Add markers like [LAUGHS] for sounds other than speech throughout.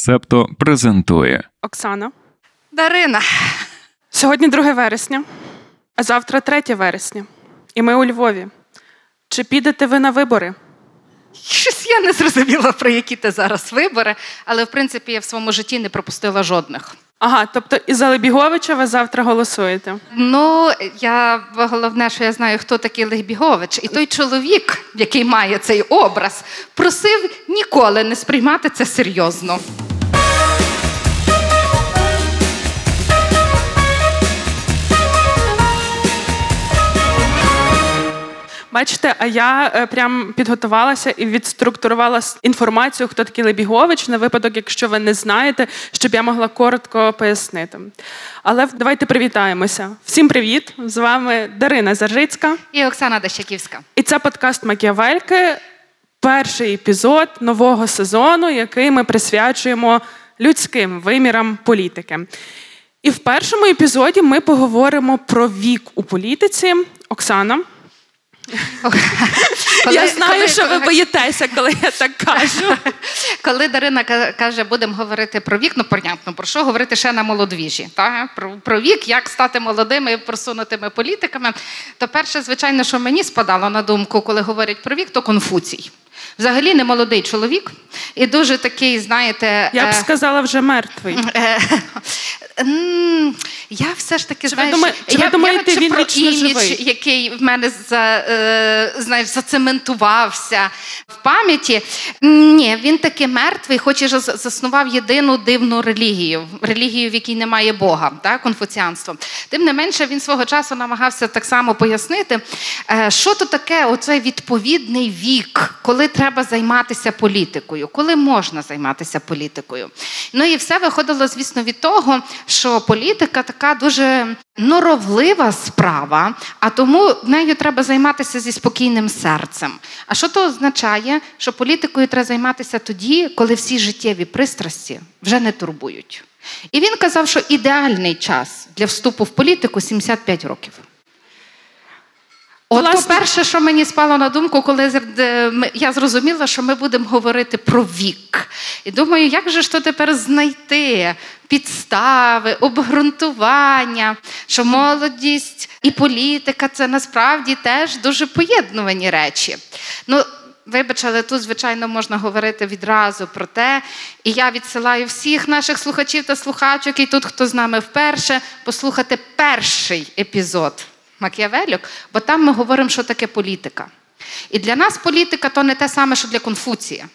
Септо презентує Оксана. Дарина. Сьогодні 2 вересня, а завтра 3 вересня. І ми у Львові. Чи підете ви на вибори? Щось я не зрозуміла, про які ти зараз вибори, але в принципі я в своєму житті не пропустила жодних. Ага, тобто і за Лебіговича ви завтра голосуєте. Ну, я головне, що я знаю, хто такий Легбігович. І той чоловік, який має цей образ, просив ніколи не сприймати це серйозно. Бачите, а я е, прям підготувалася і відструктурувала інформацію, хто такий Лебігович, на випадок, якщо ви не знаєте, щоб я могла коротко пояснити. Але давайте привітаємося. Всім привіт! З вами Дарина Заржицька. І Оксана Дещаківська. І це подкаст Макіавельки, перший епізод нового сезону, який ми присвячуємо людським вимірам політики. І в першому епізоді ми поговоримо про вік у політиці. Оксана, я знаю, що ви боїтеся, коли я так кажу. [LAUGHS] Коли Дарина каже, будемо говорити про вік, ну понятно, про що говорити ще на молодвіжі, та? Про, про вік, як стати молодими і просунутими політиками. То перше, звичайно, що мені спадало на думку, коли говорять про вік, то Конфуцій. Взагалі не молодий чоловік і дуже такий, знаєте, Я б е, сказала, вже мертвий. М, Я все ж таки Чи ви знаєш, думає- чи ви я, думаєте, я от він про вічно імідж, живий? який в мене за, е, знаєш, зацементувався в пам'яті. М, Ні, він таки мертвий, хоч і ж заснував єдину дивну релігію, релігію, в якій немає Бога, так, конфуціанство. Тим не менше, він свого часу намагався так само пояснити, е, що то таке оцей відповідний вік, коли треба займатися політикою, коли можна займатися політикою. Ну і все виходило, звісно, від того, що політика така дуже норовлива справа, а тому нею треба займатися зі спокійним серцем. А що то означає, що політикою треба займатися тоді, коли всі життєві пристрасті вже не турбують. І він казав, що ідеальний час для вступу в політику 75 років. От то Власне- перше, що мені спало на думку, коли ми- я зрозуміла, що ми будемо говорити про вік. І думаю, як же ж то тепер знайти підстави, обґрунтування, що молодість і політика це насправді теж дуже поєднувані речі. Ну, Вибач, але тут, звичайно, можна говорити відразу про те. І я відсилаю всіх наших слухачів та слухачок, і тут, хто з нами вперше, послухати перший епізод Макіавелюк, бо там ми говоримо, що таке політика. І для нас політика то не те саме, що для Конфуція.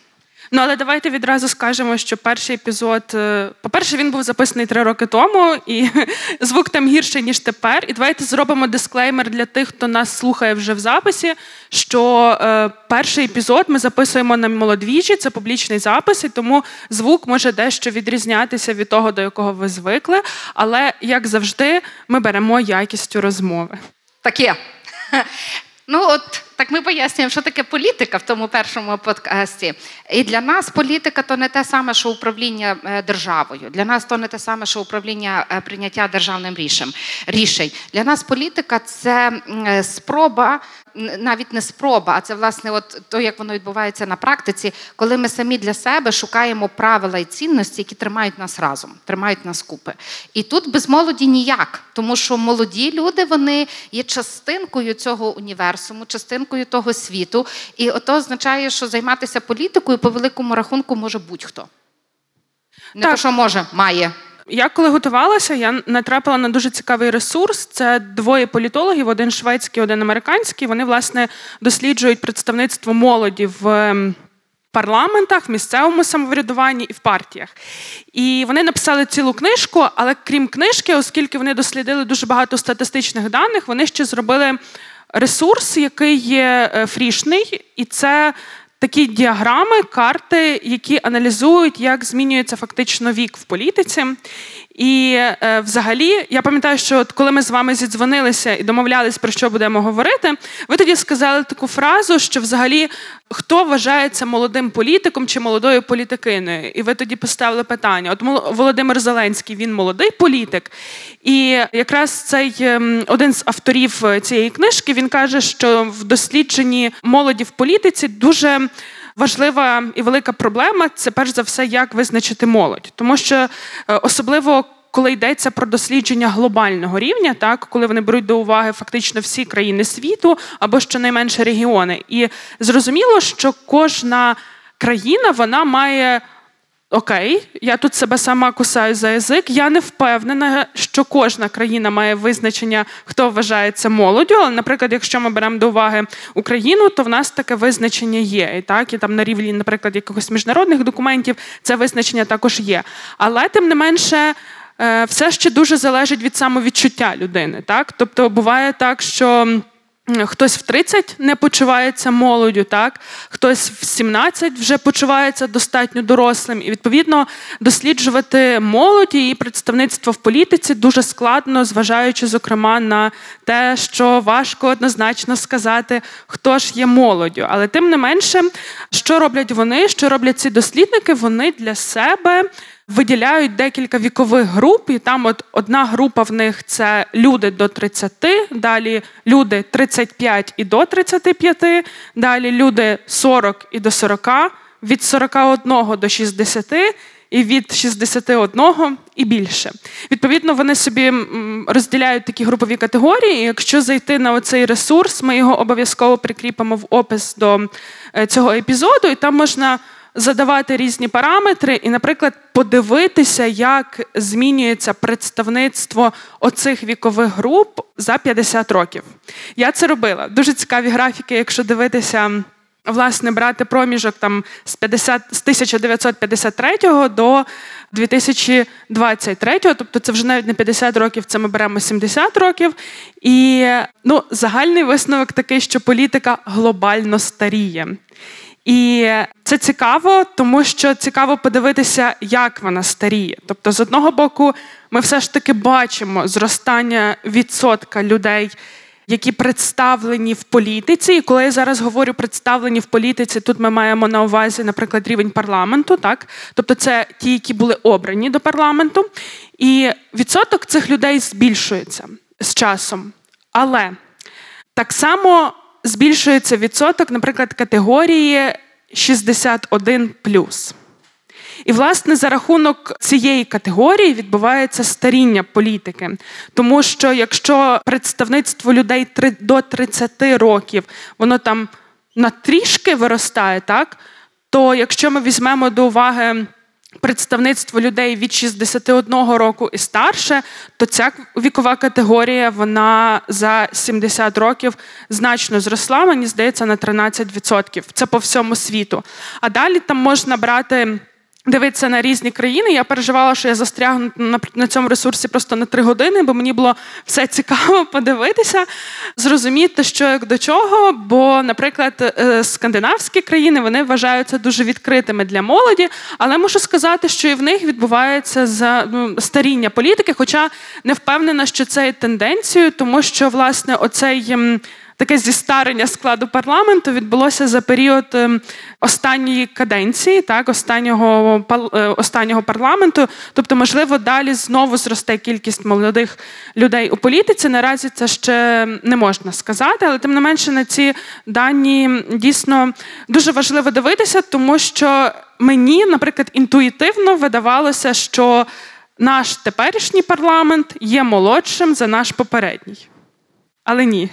Ну, але давайте відразу скажемо, що перший епізод, е, по-перше, він був записаний три роки тому, і [LAUGHS] звук там гірший, ніж тепер. І давайте зробимо дисклеймер для тих, хто нас слухає вже в записі. Що е, перший епізод ми записуємо на молодвіжі, це публічний запис, і тому звук може дещо відрізнятися від того, до якого ви звикли. Але як завжди, ми беремо якістю розмови. Таке. [LAUGHS] Ну, от так ми пояснюємо, що таке політика в тому першому подкасті. І для нас політика то не те саме, що управління е, державою. Для нас то не те саме, що управління е, прийняття державним рішень. Для нас політика це е, спроба, навіть не спроба, а це власне, от то, як воно відбувається на практиці, коли ми самі для себе шукаємо правила і цінності, які тримають нас разом, тримають нас купи. І тут без молоді ніяк, тому що молоді люди вони є частинкою цього універсуму, частинкою того світу. І ото означає, що займатися політикою по великому рахунку може будь-хто. Не Так. то, що може, має. Я коли готувалася, я натрапила на дуже цікавий ресурс. Це двоє політологів: один шведський, один американський. Вони власне досліджують представництво молоді в. ем, Парламентах, в місцевому самоврядуванні і в партіях. І вони написали цілу книжку, але крім книжки, оскільки вони дослідили дуже багато статистичних даних, вони ще зробили ресурс, який є е, фрішний, і це такі діаграми, карти, які аналізують, як змінюється фактично вік в політиці. І е, взагалі, я пам'ятаю, що от коли ми з вами зідзвонилися і домовлялись про що будемо говорити, ви тоді сказали таку фразу, що взагалі хто вважається молодим політиком чи молодою політикиною? І ви тоді поставили питання: от Володимир Зеленський він молодий політик, і якраз цей ем, один з авторів е, цієї книжки він каже, що в дослідженні молоді в політиці дуже важлива і велика проблема це перш за все, як визначити молодь, тому що е, особливо. Коли йдеться про дослідження глобального рівня, так коли вони беруть до уваги фактично всі країни світу або щонайменше регіони, і зрозуміло, що кожна країна вона має Окей, я тут себе сама кусаю за язик. Я не впевнена, що кожна країна має визначення, хто вважається молоддю. Але, наприклад, якщо ми беремо до уваги Україну, то в нас таке визначення є. І так, і там на рівні, наприклад, якихось міжнародних документів це визначення також є. Але тим не менше. Е, все ще дуже залежить від самовідчуття людини, так тобто буває так, що Хтось в 30 не почувається молоддю, так хтось в 17 вже почувається достатньо дорослим, і відповідно досліджувати молодь і представництво в політиці дуже складно, зважаючи зокрема на те, що важко однозначно сказати, хто ж є молоддю. Але тим не менше, що роблять вони, що роблять ці дослідники, вони для себе виділяють декілька вікових груп, і там от одна група в них це люди до 30, далі люди 35 і до 35, далі люди 40 і до 40, від 41 до 60 і від 61 і більше. Відповідно, вони собі розділяють такі групові категорії. і Якщо зайти на оцей ресурс, ми його обов'язково прикріпимо в опис до е, цього епізоду, і там можна задавати різні параметри і, наприклад, подивитися, як змінюється представництво оцих вікових груп за 50 років. Я це робила. Дуже цікаві графіки, якщо дивитися. Власне, брати проміжок там з 50, з 1953 до 2023, тобто це вже навіть не 50 років, це ми беремо 70 років. І ну, загальний висновок такий, що політика глобально старіє. І це цікаво, тому що цікаво подивитися, як вона старіє. Тобто, з одного боку, ми все ж таки бачимо зростання відсотка людей, які представлені в політиці. І коли я зараз говорю представлені в політиці, тут ми маємо на увазі, наприклад, рівень парламенту, так тобто, це ті, які були обрані до парламенту, і відсоток цих людей збільшується з часом. Але так само збільшується відсоток, наприклад, категорії 61. І, власне, за рахунок цієї категорії відбувається старіння політики. Тому що якщо представництво людей до 30 років, воно там на трішки виростає, так, то якщо ми візьмемо до уваги представництво людей від 61 року і старше, то ця вікова категорія вона за 70 років значно зросла, мені здається, на 13%. Це по всьому світу. А далі там можна брати дивитися на різні країни. Я переживала, що я застрягну на, на цьому ресурсі просто на три години, бо мені було все цікаво [LAUGHS] подивитися, зрозуміти, що як до чого. Бо, наприклад, е, скандинавські країни вони вважаються дуже відкритими для молоді, але мушу сказати, що і в них відбувається за ну, старіння політики, хоча не впевнена, що це є тенденцією, тому що власне оцей. Таке зістарення складу парламенту відбулося за період ем, останньої каденції, так, останнього е, останнього парламенту. Тобто, можливо, далі знову зросте кількість молодих людей у політиці. Наразі це ще не можна сказати, але тим не менше на ці дані дійсно дуже важливо дивитися, тому що мені, наприклад, інтуїтивно видавалося, що наш теперішній парламент є молодшим за наш попередній. Але ні.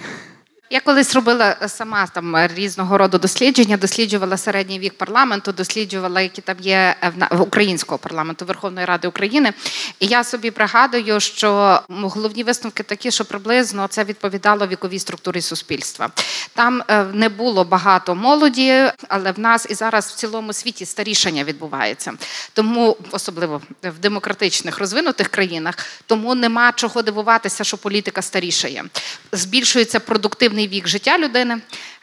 Я колись робила е, сама там е, різного роду дослідження, досліджувала середній вік парламенту, досліджувала, які там є е, в українського парламенту Верховної Ради України. І я собі пригадую, що головні висновки такі, що приблизно це відповідало віковій структурі суспільства. Там не було багато молоді, але в нас і зараз в цілому світі старішання відбувається. Тому, особливо в демократичних розвинутих країнах, тому нема чого дивуватися, що політика старішає. Збільшується продуктивний певний вік життя людини.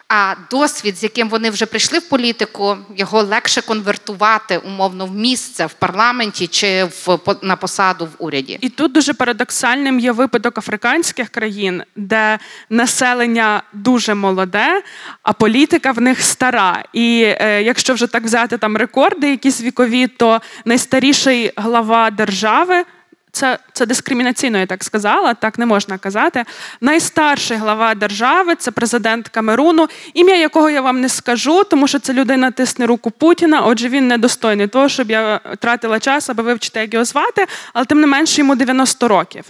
А досвід, з яким вони вже прийшли в політику, його легше конвертувати умовно в місце в парламенті чи в на посаду в уряді. І тут дуже парадоксальним є випадок африканських країн, де населення дуже молоде, а політика в них стара. І е, якщо вже так взяти там рекорди, якісь вікові, то найстаріший глава держави це, це дискримінаційно, я так сказала, так не можна казати. Найстарший глава держави це президент Камеруну, ім'я якого я вам не скажу, тому що це людина тисне руку Путіна. Отже, він недостойний того, щоб я тратила час, аби вивчити, як його звати, але тим не менше йому 90 років.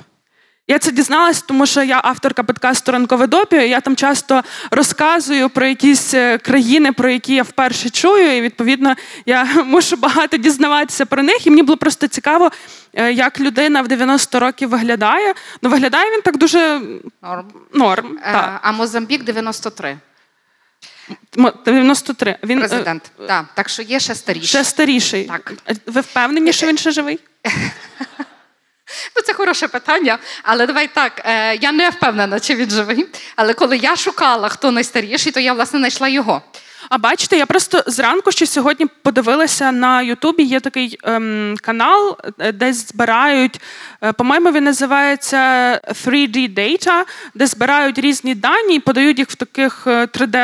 Я це дізналась, тому що я авторка подкасту Ранкове допі. і Я там часто розказую про якісь е, країни, про які я вперше чую, і відповідно я [LAUGHS] мушу багато дізнаватися про них. І мені було просто цікаво, е, як людина в 90 років виглядає. Ну виглядає він так дуже Норм. норм. Е, Так. А Мозамбік 93. М- 93. Він е, Президент. Так, так що є ще старіші. ще старіший. Так. Ви впевнені, що він ще живий? Ну, це хороше питання, але давай так. Е, я не впевнена, чи він живий. Але коли я шукала, хто найстаріший, то я власне знайшла його. А бачите, я просто зранку ще сьогодні подивилася на Ютубі. Є такий ем, канал, е, де збирають, е, по-моєму, він називається 3D Data, де збирають різні дані і подають їх в таких е, 3D,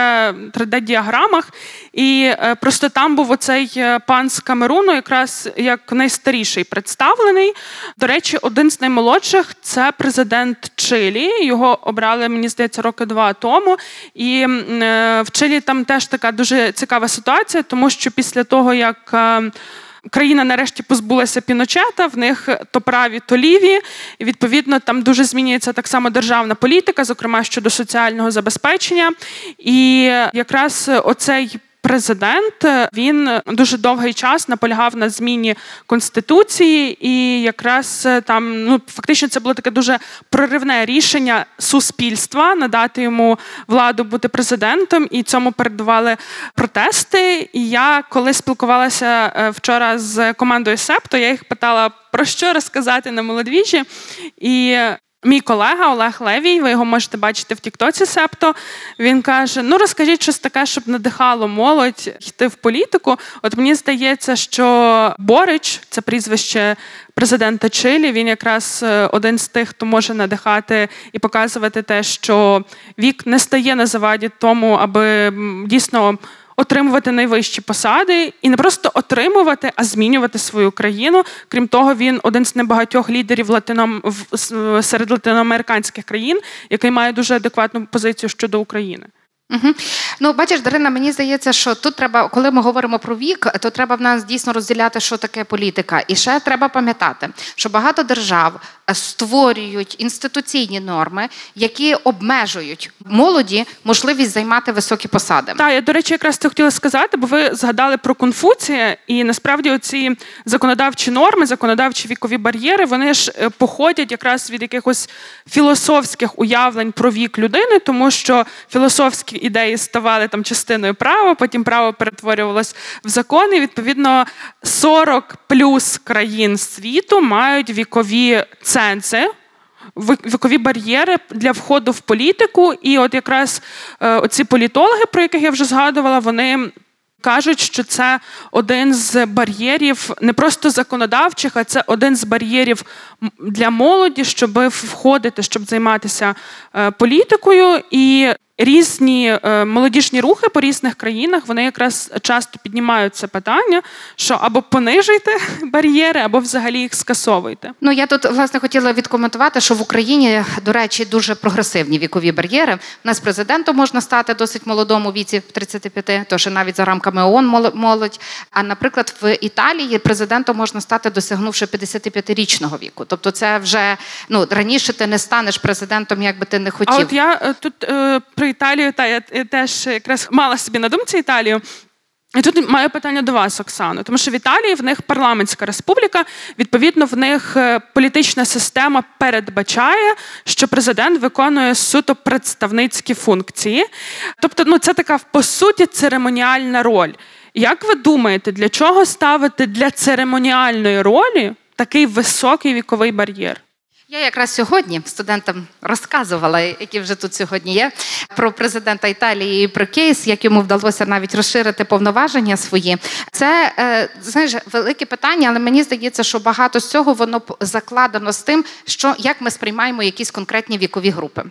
3D-діаграмах. І е, просто там був оцей е, пан з Камеруну, якраз як найстаріший представлений. До речі, один з наймолодших це президент Чилі. Його обрали, мені здається, роки два тому. І е, в Чилі там теж така дуже цікава ситуація, тому що після того, як Країна нарешті позбулася Піночета, в них то праві, то ліві. І відповідно там дуже змінюється так само державна політика, зокрема щодо соціального забезпечення. І якраз оцей. Президент він дуже довгий час наполягав на зміні конституції, і якраз там ну фактично це було таке дуже проривне рішення суспільства надати йому владу бути президентом, і цьому передували протести. І я коли спілкувалася е, вчора з командою СЕПТО, я їх питала про що розказати на молодвіжі. І Мій колега Олег Левій, ви його можете бачити в Тіктоці Септо. Він каже: Ну розкажіть щось таке, щоб надихало молодь йти в політику. От мені здається, що Борич, це прізвище президента Чилі. Він якраз е, один з тих, хто може надихати і показувати те, що вік не стає на заваді тому, аби дійсно. Отримувати найвищі посади і не просто отримувати, а змінювати свою країну. Крім того, він один з небагатьох лідерів латином серед латиноамериканських країн, який має дуже адекватну позицію щодо України. Угу. Ну, бачиш, Дарина, мені здається, що тут треба, коли ми говоримо про вік, то треба в нас дійсно розділяти, що таке політика. І ще треба пам'ятати, що багато держав е, створюють інституційні норми, які обмежують молоді можливість займати високі посади. Так, я, до речі, якраз це хотіла сказати, бо ви згадали про Конфуція, і насправді оці законодавчі норми, законодавчі вікові бар'єри, вони ж е, походять якраз від якихось філософських уявлень про вік людини, тому що філософські ідеї ставали там частиною права, потім право перетворювалось в закон, і відповідно 40 плюс країн світу мають вікові цензи. Вікові бар'єри для входу в політику, і от якраз е, оці політологи, про яких я вже згадувала, вони кажуть, що це один з бар'єрів не просто законодавчих, а це один з бар'єрів для молоді, щоб входити, щоб займатися е, політикою. І різні е, молодіжні рухи по різних країнах вони якраз часто піднімають це питання, що або понижуйте [LAUGHS] бар'єри, або взагалі їх скасовуйте. Ну я тут власне хотіла відкоментувати, що в Україні, до речі, дуже прогресивні вікові бар'єри. У нас президентом можна стати досить молодому віці в 35, то що навіть за рамками ООН мол- молодь. А наприклад, в Італії президентом можна стати досягнувши 55-річного віку. Тобто, це вже ну раніше ти не станеш президентом, як би ти не хотів. А от я е, тут е, про Італію, та я теж якраз мала собі на думці Італію. І тут маю питання до вас, Оксано, тому що в Італії в них парламентська республіка, відповідно, в них е, політична система передбачає, що президент виконує суто представницькі функції. Тобто, ну це така по суті церемоніальна роль. Як ви думаєте, для чого ставити для церемоніальної ролі такий високий віковий бар'єр? Я якраз сьогодні студентам розказувала, які вже тут сьогодні є, про президента Італії і про кейс, як йому вдалося навіть розширити повноваження свої. Це е, знаєш, велике питання, але мені здається, що багато з цього воно закладено з тим, що як ми сприймаємо якісь конкретні вікові групи.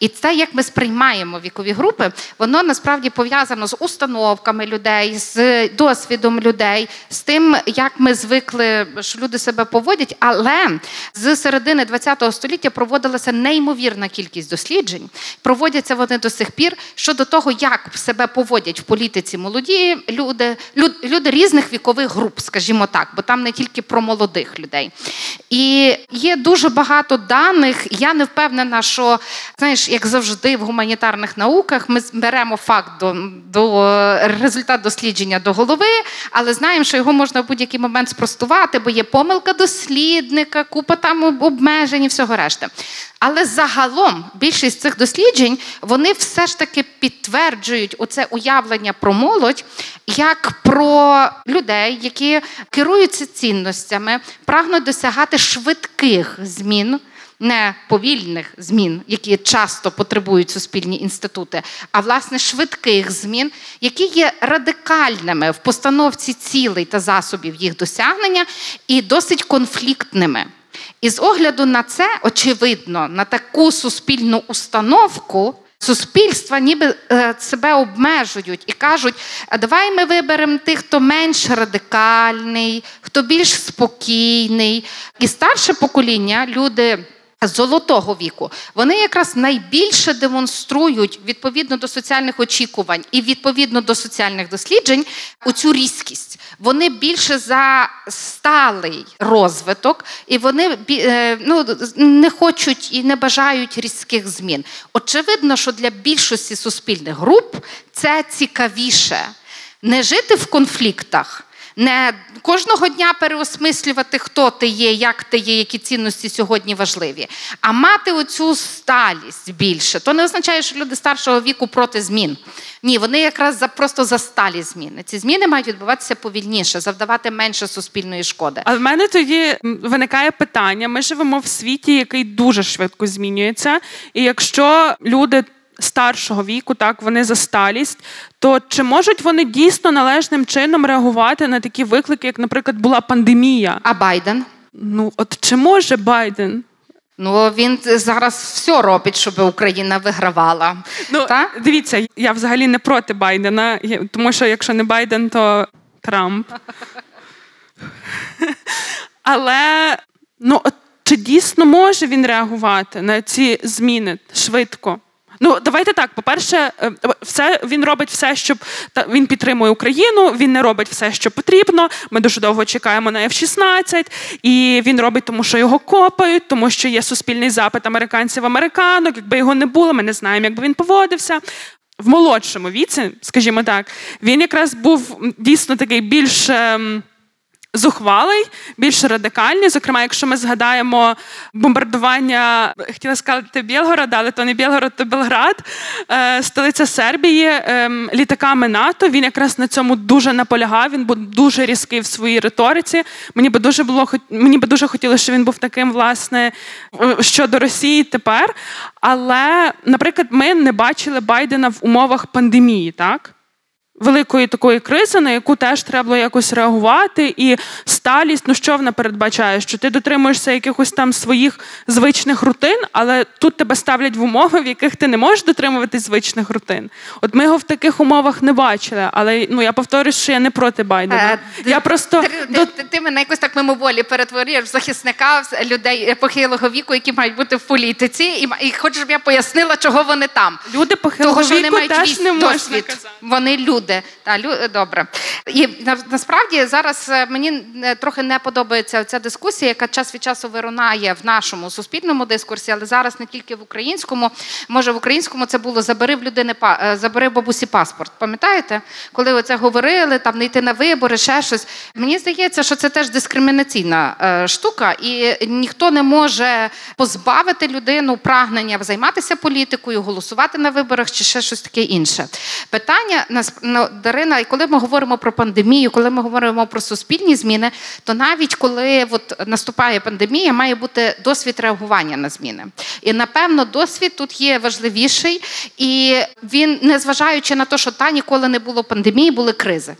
І це, як ми сприймаємо вікові групи, воно насправді пов'язано з установками людей, з досвідом людей, з тим, як ми звикли, що люди себе поводять. Але з середини ХХ століття проводилася неймовірна кількість досліджень. Проводяться вони до сих пір щодо того, як себе поводять в політиці молоді люди, люд, люди різних вікових груп, скажімо так, бо там не тільки про молодих людей. І є дуже багато даних. Я не впевнена, що знаєш, як завжди, в гуманітарних науках ми беремо факт до, до результат дослідження до голови, але знаємо, що його можна в будь-який момент спростувати, бо є помилка дослідника, купа там обмежень і всього решти. Але загалом більшість цих досліджень вони все ж таки підтверджують оце уявлення про молодь як про людей, які керуються цінностями, прагнуть досягати швидких змін. Не повільних змін, які часто потребують суспільні інститути, а власне швидких змін, які є радикальними в постановці цілей та засобів їх досягнення, і досить конфліктними. І з огляду на це, очевидно, на таку суспільну установку. Суспільства ніби е, себе обмежують і кажуть: а давай ми виберемо тих, хто менш радикальний, хто більш спокійний. І старше покоління, люди золотого віку, вони якраз найбільше демонструють відповідно до соціальних очікувань і відповідно до соціальних досліджень у цю різкість. Вони більше за сталий розвиток, і вони е, ну, не хочуть і не бажають різких змін. Очевидно, що для більшості суспільних груп це цікавіше не жити в конфліктах не кожного дня переосмислювати, хто ти є, як ти є, які цінності сьогодні важливі, а мати оцю сталість більше. То не означає, що люди старшого віку проти змін. Ні, вони якраз за просто за сталі зміни. Ці зміни мають відбуватися повільніше, завдавати менше суспільної шкоди. А в мене тоді виникає питання: ми живемо в світі, який дуже швидко змінюється, і якщо люди старшого віку, так вони за сталість, то чи можуть вони дійсно належним чином реагувати на такі виклики, як, наприклад, була пандемія? А Байден? Ну, от чи може Байден? Ну він зараз все робить, щоб Україна вигравала. Ну Та? дивіться, я взагалі не проти Байдена, тому що якщо не Байден, то Трамп. [LAUGHS] Але ну, чи дійсно може він реагувати на ці зміни швидко? Ну давайте так. По-перше, е, все він робить все, щоб та він підтримує Україну. Він не робить все, що потрібно. Ми дуже довго чекаємо на F-16, і він робить, тому що його копають, тому що є суспільний запит американців американок. Якби його не було, ми не знаємо, як би він поводився. В молодшому віці, скажімо так, він якраз був дійсно такий більш. Ем, зухвалий, більш радикальний. Зокрема, якщо ми згадаємо бомбардування, хотіла сказати Білгорода, але то не Білгород, то Белград, е, столиця Сербії, ем, літаками НАТО. Він якраз на цьому дуже наполягав. Він був дуже різкий в своїй риториці. Мені би дуже було мені би дуже хотілося, щоб він був таким, власне, щодо Росії тепер. Але, наприклад, ми не бачили Байдена в умовах пандемії, так? Великої такої кризи, на яку теж треба було якось реагувати, і сталість, ну що вона передбачає, що ти дотримуєшся якихось там своїх звичних рутин, але тут тебе ставлять в умови, в яких ти не можеш дотримуватись звичних рутин. От ми його в таких умовах не бачили, але ну я повторюю, що я не проти Байдена. Е, я ти, просто ти, до... ти, ти мене якось так мимоволі перетворюєш захисника людей похилого віку, які мають бути в політиці, і і хочеш, щоб я пояснила, чого вони там. Люди похилого Того, віку вони мають теж не можна казати. Вони люди люди. Та, лю... Добре. І насправді зараз е, мені е, трохи не подобається ця дискусія, яка час від часу вирунає в нашому суспільному дискурсі, але зараз не тільки в українському. Може, в українському це було забери в людини е, забери бабусі паспорт. Пам'ятаєте? Коли оце говорили, там не йти на вибори, ще щось. Мені здається, що це теж дискримінаційна штука, і ніхто не може позбавити людину прагнення займатися політикою, голосувати на виборах чи ще щось таке інше. Питання Дарина, Дарина, і коли ми говоримо про пандемію, коли ми говоримо про суспільні зміни, то навіть коли от наступає пандемія, має бути досвід реагування на зміни. І напевно, досвід тут є важливіший, і він, незважаючи на те, що та ніколи не було пандемії, були кризи.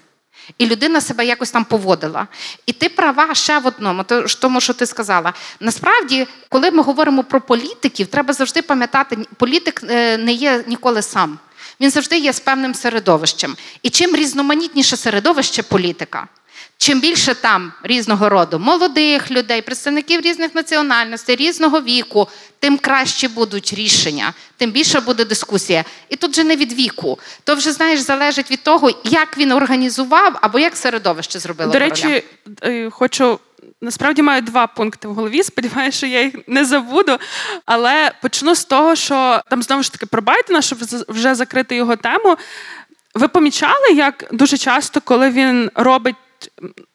І людина себе якось там поводила. І ти права ще в одному, тому що ти сказала. Насправді, коли ми говоримо про політиків, треба завжди пам'ятати, політик е, не є ніколи сам. Він завжди є з певним середовищем. І чим різноманітніше середовище політика, чим більше там різного роду молодих людей, представників різних національностей, різного віку, тим краще будуть рішення, тим більше буде дискусія. І тут же не від віку. То вже знаєш, залежить від того, як він організував або як середовище зробило. До речі, е, хочу. Насправді маю два пункти в голові. [LAUGHS] Сподіваюся, що я їх не забуду. Але почну з того, що там знову ж таки про Байдена, щоб вже закрити його тему. Ви помічали, як дуже часто, коли він робить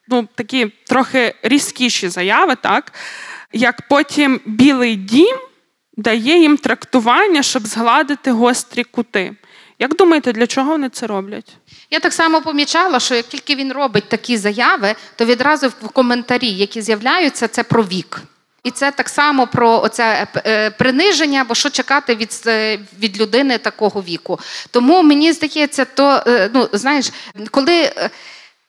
ну, такі трохи різкіші заяви, так як потім Білий дім дає їм трактування, щоб згладити гострі кути. Як думаєте, для чого вони це роблять? Я так само помічала, що як тільки він робить такі заяви, то відразу в коментарі, які з'являються, це про вік. І це так само про оце е, приниження, бо що чекати від е, від людини такого віку. Тому мені здається, то е, ну знаєш, коли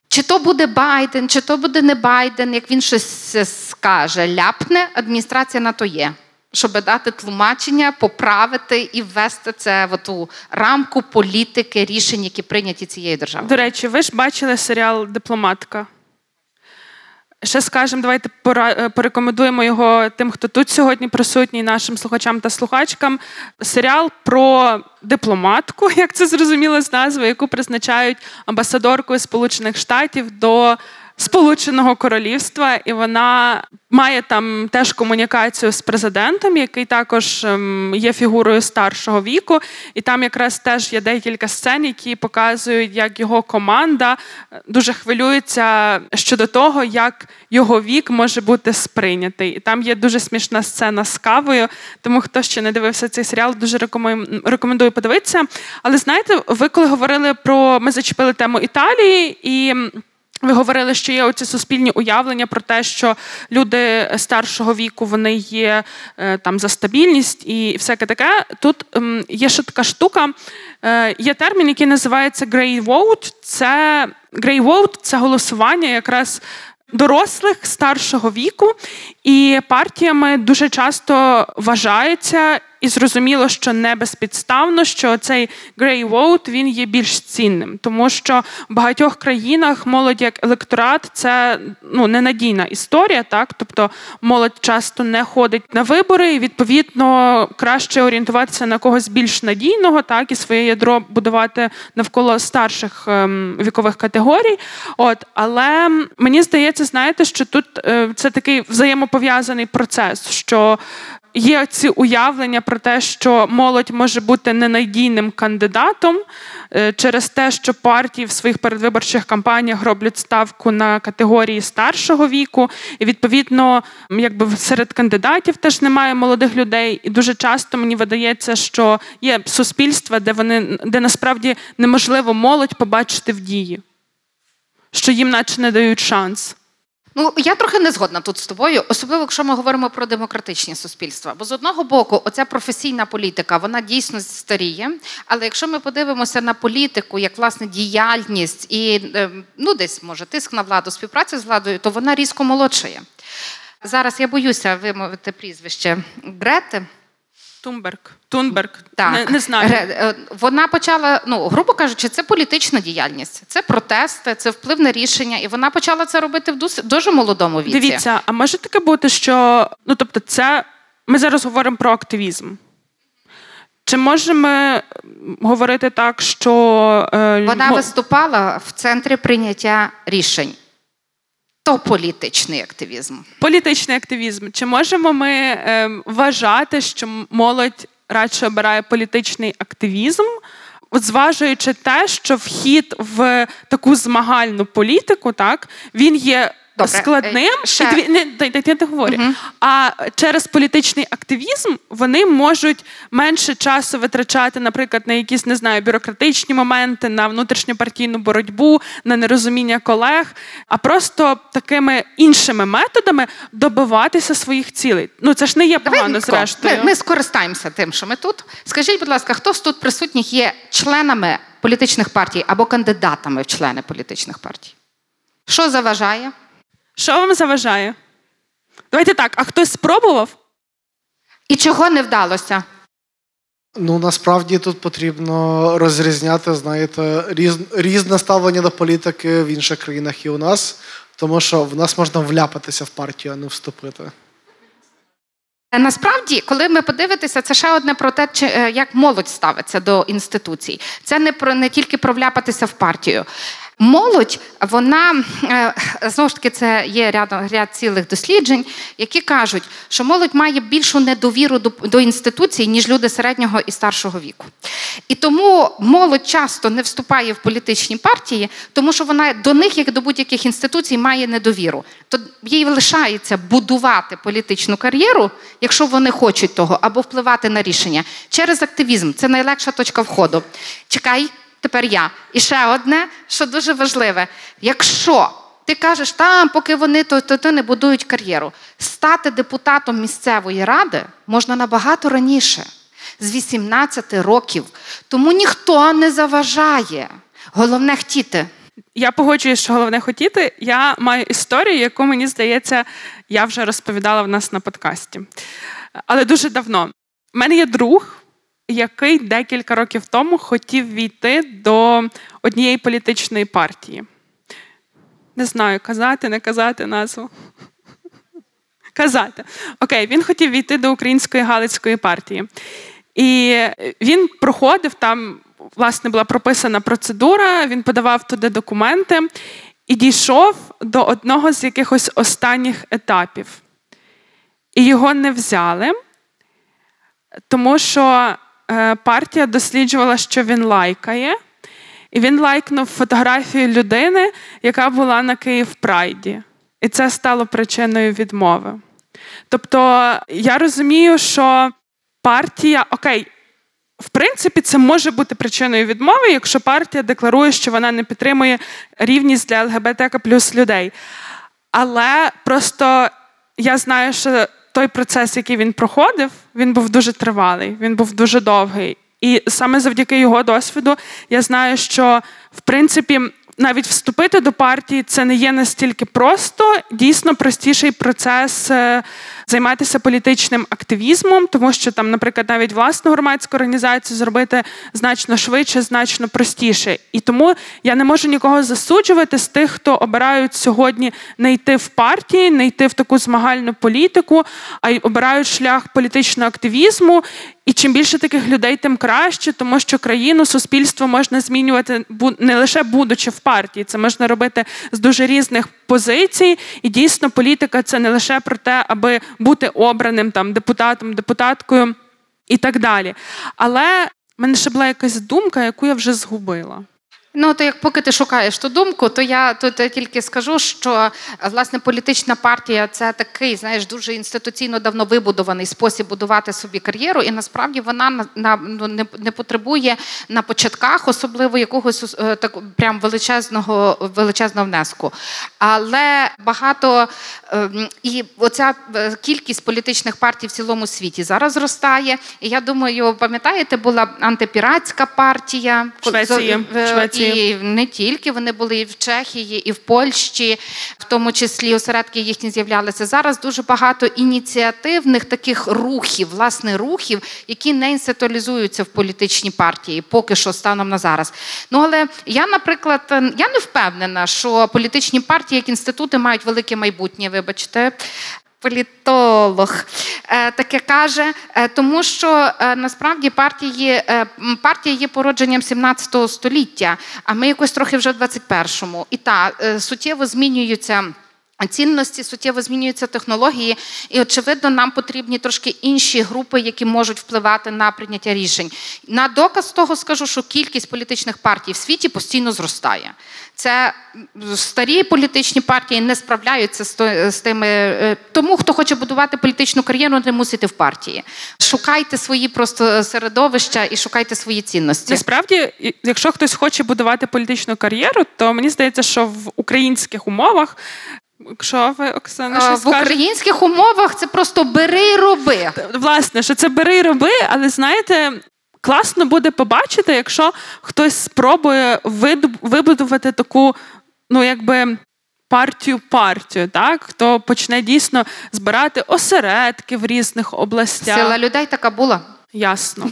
чи то буде Байден, чи то буде не Байден, як він щось скаже, ляпне, адміністрація на то є. Щоб дати тлумачення, поправити і ввести це в ту рамку політики, рішень, які прийняті цією державою. До речі, ви ж бачили серіал Дипломатка. Ще скажемо, давайте е, порекомендуємо його тим, хто тут сьогодні присутній, нашим слухачам та слухачкам. Серіал про дипломатку, [LAUGHS] як це зрозуміло з назви, яку призначають амбасадоркою Сполучених Штатів до Сполученого Королівства, і вона має там теж комунікацію з президентом, який також ем, є фігурою старшого віку. І там якраз теж є декілька сцен, які показують, як його команда е, дуже хвилюється щодо того, як його вік може бути сприйнятий. І там є дуже смішна сцена з кавою. Тому хто ще не дивився цей серіал, дуже рекомендую подивитися. Але знаєте, ви коли говорили про ми зачепили тему Італії і. Ви говорили, що є оці суспільні уявлення про те, що люди старшого віку вони є е, там за стабільність і всяке таке. Тут є ще така штука. Е, є термін, який називається grey vote. Це grey vote – це голосування якраз дорослих старшого віку, і партіями дуже часто вважається і зрозуміло, що не безпідставно, що цей grey vote, він є більш цінним, тому що в багатьох країнах молодь як електорат це ну ненадійна історія, так? Тобто молодь часто не ходить на вибори, і відповідно краще орієнтуватися на когось більш надійного, так? І своє ядро будувати навколо старших ем, вікових категорій. От але мені здається, знаєте, що тут е, це такий взаємопов'язаний процес, що є ці уявлення про те, що молодь може бути ненадійним кандидатом е, через те, що партії в своїх передвиборчих кампаніях роблять ставку на категорії старшого віку, і відповідно, якби серед кандидатів теж немає молодих людей. І дуже часто мені видається, що є суспільства, де вони де насправді неможливо молодь побачити в дії, що їм наче не дають шанс. Ну, я трохи не згодна тут з тобою, особливо якщо ми говоримо про демократичні суспільства. Бо з одного боку, оця професійна політика, вона дійсно старіє. Але якщо ми подивимося на політику, як власне діяльність і ем, ну десь може тиск на владу, співпраця з владою, то вона різко молодшає. Зараз я боюся вимовити прізвище Грети. Тунберг. Тунберг. Так. Не, не знаю. Е, вона почала, ну, грубо кажучи, це політична діяльність, це протести, це вплив на рішення, і вона почала це робити в дуже молодому віці. Дивіться, а може таке бути, що ну тобто, це ми зараз говоримо про активізм. Чи можемо говорити так, що е, вона виступала в центрі прийняття рішень? То політичний активізм. Політичний активізм. Чи можемо ми е, вважати, що молодь радше обирає політичний активізм, зважуючи те, що вхід в таку змагальну політику, так він є Добре, складним, е, ще- і дві, не дай- дай- я договорю. А через політичний активізм вони можуть менше часу витрачати, наприклад, на якісь не знаю, бюрократичні моменти, на внутрішньопартійну боротьбу, на нерозуміння колег, а просто такими іншими методами добиватися своїх цілей. Ну це ж не є погано, Давай, зрештою. Ми, ми скористаємося тим, що ми тут. Скажіть, будь ласка, хто з тут присутніх є членами політичних партій або кандидатами в члени політичних партій? Що заважає? Що вам заважає? Давайте так, а хтось спробував? І чого не вдалося? Ну насправді тут потрібно розрізняти, знаєте, різ, різне ставлення до політики в інших країнах і у нас, тому що в нас можна вляпатися в партію, а не вступити. Е, Насправді, коли ми подивитися, це ще одне про те, чи, е, як молодь ставиться до інституцій. Це не про не тільки про вляпатися в партію. Молодь, вона е, знову ж таки це є ряд, ряд цілих досліджень, які кажуть, що молодь має більшу недовіру до, до інституцій, ніж люди середнього і старшого віку. І тому молодь часто не вступає в політичні партії, тому що вона до них, як до будь-яких інституцій, має недовіру. То їй лишається будувати політичну кар'єру, якщо вони хочуть того, або впливати на рішення через активізм. Це найлегша точка входу. Чекай, тепер я. І ще одне, що дуже важливе: якщо ти кажеш, там, поки вони то, то, то не будують кар'єру, стати депутатом місцевої ради можна набагато раніше, з 18 років. Тому ніхто не заважає. Головне хотіти. Я погоджуюсь, що головне хотіти. Я маю історію, яку мені здається, я вже розповідала в нас на подкасті. Але дуже давно. У мене є друг, який декілька років тому хотів війти до однієї політичної партії. Не знаю, казати, не казати назву. [LAUGHS] Казати. Окей, він хотів війти до Української Галицької партії. І він проходив там, власне, була прописана процедура, він подавав туди документи і дійшов до одного з якихось останніх етапів. І його не взяли, тому що партія досліджувала, що він лайкає, і він лайкнув фотографію людини, яка була на Київ Прайді. І це стало причиною відмови. Тобто я розумію, що партія, окей, в принципі, це може бути причиною відмови, якщо партія декларує, що вона не підтримує рівність для ЛГБТК плюс людей. Але просто я знаю, що той процес, який він проходив, він був дуже тривалий, він був дуже довгий. І саме завдяки його досвіду я знаю, що в принципі навіть вступити до партії це не є настільки просто, дійсно простіший процес е, займатися політичним активізмом, тому що там, наприклад, навіть власну громадську організацію зробити значно швидше, значно простіше. І тому я не можу нікого засуджувати з тих, хто обирають сьогодні не йти в партії, не йти в таку змагальну політику, а й обирають шлях політичного активізму. І чим більше таких людей, тим краще, тому що країну, суспільство можна змінювати не лише будучи в партії, це можна робити з дуже різних позицій. І дійсно, політика це не лише про те, аби бути обраним там депутатом, депутаткою і так далі. Але в мене ще була якась думка, яку я вже згубила. Ну, то як поки ти шукаєш ту думку, то я тут тільки скажу, що власне політична партія це такий, знаєш, дуже інституційно давно вибудований спосіб будувати собі кар'єру, і насправді вона на, на ну, не, не потребує на початках, особливо якогось е, так прям величезного величезного внеску. Але багато е, і оця е, кількість політичних партій в цілому світі зараз зростає. І я думаю, пам'ятаєте, була антипіратська партія Швеції. в- Швеції. І не тільки вони були і в Чехії, і в Польщі, в тому числі осередки їхні з'являлися. Зараз дуже багато ініціативних таких рухів, власне, рухів, які не інституалізуються в політичні партії, поки що станом на зараз. Ну але я, наприклад, я не впевнена, що політичні партії як інститути мають велике майбутнє. Вибачте. Політолог е, таке каже, е, тому що е, насправді партії партія є породженням 17 століття, а ми якось трохи вже в 21-му. І та суттєво змінюються. Цінності суттєво змінюються технології, і очевидно, нам потрібні трошки інші групи, які можуть впливати на прийняття рішень. На доказ того скажу, що кількість політичних партій в світі постійно зростає. Це старі політичні партії не справляються з тими. Е, тому хто хоче будувати політичну кар'єру, не мусите в партії. Шукайте свої просто середовища і шукайте свої цінності. Насправді, якщо хтось хоче будувати політичну кар'єру, то мені здається, що в українських умовах Якщо ви, Оксана, що в українських умовах це просто бери і роби. Власне, що це бери і роби, але знаєте, класно буде побачити, якщо хтось спробує вибудувати таку, ну якби. Партію партію, так хто почне дійсно збирати осередки в різних областях. Сила людей така була. Ясно.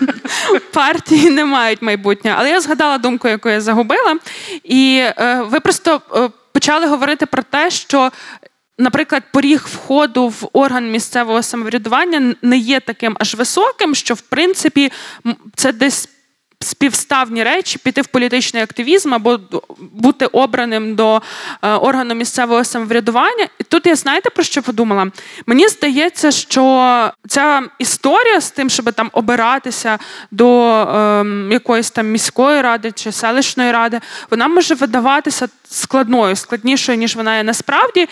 [LAUGHS] Партії не мають майбутнього. Але я згадала думку, яку я загубила. І е, ви просто е, почали говорити про те, що. Наприклад, поріг входу в орган місцевого самоврядування не є таким аж високим, що в принципі це десь співставні речі піти в політичний активізм або бути обраним до е, органу місцевого самоврядування. І тут я знаєте про що подумала? Мені здається, що ця історія з тим, щоб там обиратися до е, якоїсь там міської ради чи селищної ради, вона може видаватися складною, складнішою ніж вона є насправді.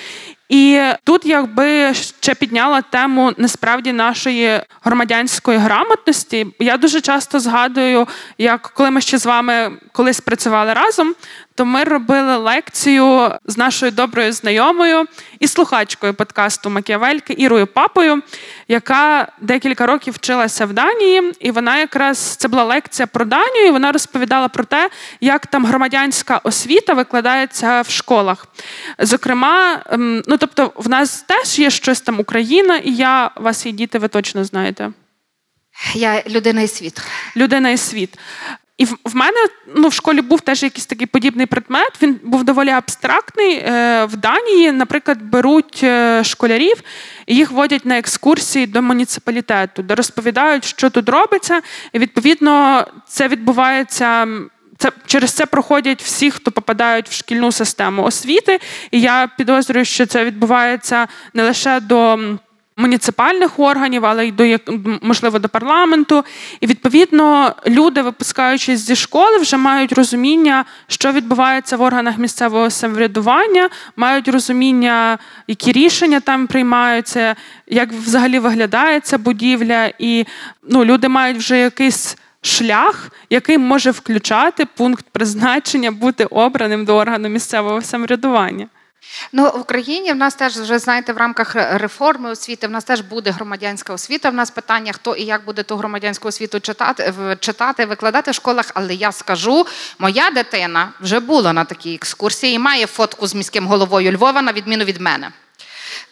І тут, якби ще підняла тему насправді нашої громадянської грамотності. Я дуже часто згадую, як коли ми ще з вами колись працювали разом, то ми робили лекцію з нашою доброю знайомою і слухачкою подкасту Макіавельки Ірою Папою, яка декілька років вчилася в Данії, і вона якраз це була лекція про Данію. і Вона розповідала про те, як там громадянська освіта викладається в школах. Зокрема, ем, ну тобто, в нас теж є щось там Україна, і я вас і діти, ви точно знаєте. Я людина і світ. Людина і світ. І в, в мене ну, в школі був теж якийсь такий подібний предмет. Він був доволі абстрактний. Е, в Данії, наприклад, беруть е, школярів і їх водять на екскурсії до муніципалітету, де розповідають, що тут робиться. І відповідно це відбувається. Це через це проходять всі, хто попадають в шкільну систему освіти. І я підозрюю, що це відбувається не лише до муніципальних органів, але й до можливо до парламенту. І відповідно люди, випускаючись зі школи, вже мають розуміння, що відбувається в органах місцевого самоврядування, мають розуміння, які рішення там приймаються, як взагалі виглядає ця будівля, і ну, люди мають вже якийсь. Шлях, який може включати пункт призначення бути обраним до органу місцевого самоврядування. Ну, в Україні в нас теж вже знаєте, в рамках реформи освіти в нас теж буде громадянська освіта. В нас питання, хто і як буде ту громадянську освіту читати, читати, викладати в школах. Але я скажу, моя дитина вже була на такій екскурсії і має фотку з міським головою Львова, на відміну від мене.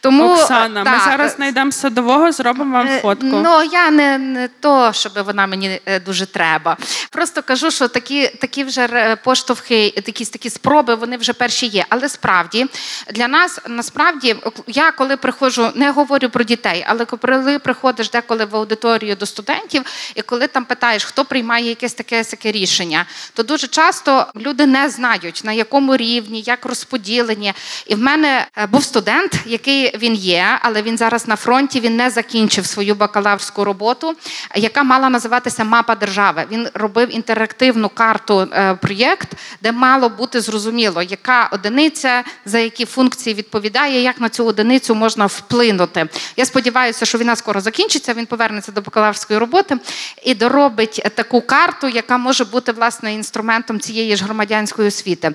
Тому Оксана, та, ми зараз знайдемо садового, зробимо вам е, фотку. Ну я не не то, щоб вона мені е, дуже треба. Просто кажу, що такі такі вже поштовхи, якісь такі спроби, вони вже перші є. Але справді для нас насправді я коли приходжу, не говорю про дітей, але коли приходиш деколи в аудиторію до студентів, і коли там питаєш, хто приймає якесь таке таке рішення, то дуже часто люди не знають на якому рівні, як розподілені. І в мене е, був студент, який він є, але він зараз на фронті. Він не закінчив свою бакалаврську роботу, яка мала називатися Мапа держави. Він робив інтерактивну карту е, проєкт, де мало бути зрозуміло, яка одиниця за які функції відповідає, як на цю одиницю можна вплинути. Я сподіваюся, що війна скоро закінчиться. Він повернеться до бакалаврської роботи і доробить таку карту, яка може бути власне інструментом цієї ж громадянської освіти.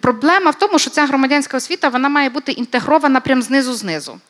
Проблема в тому, що ця громадянська освіта вона має бути інтегрована прямо знизу знизу,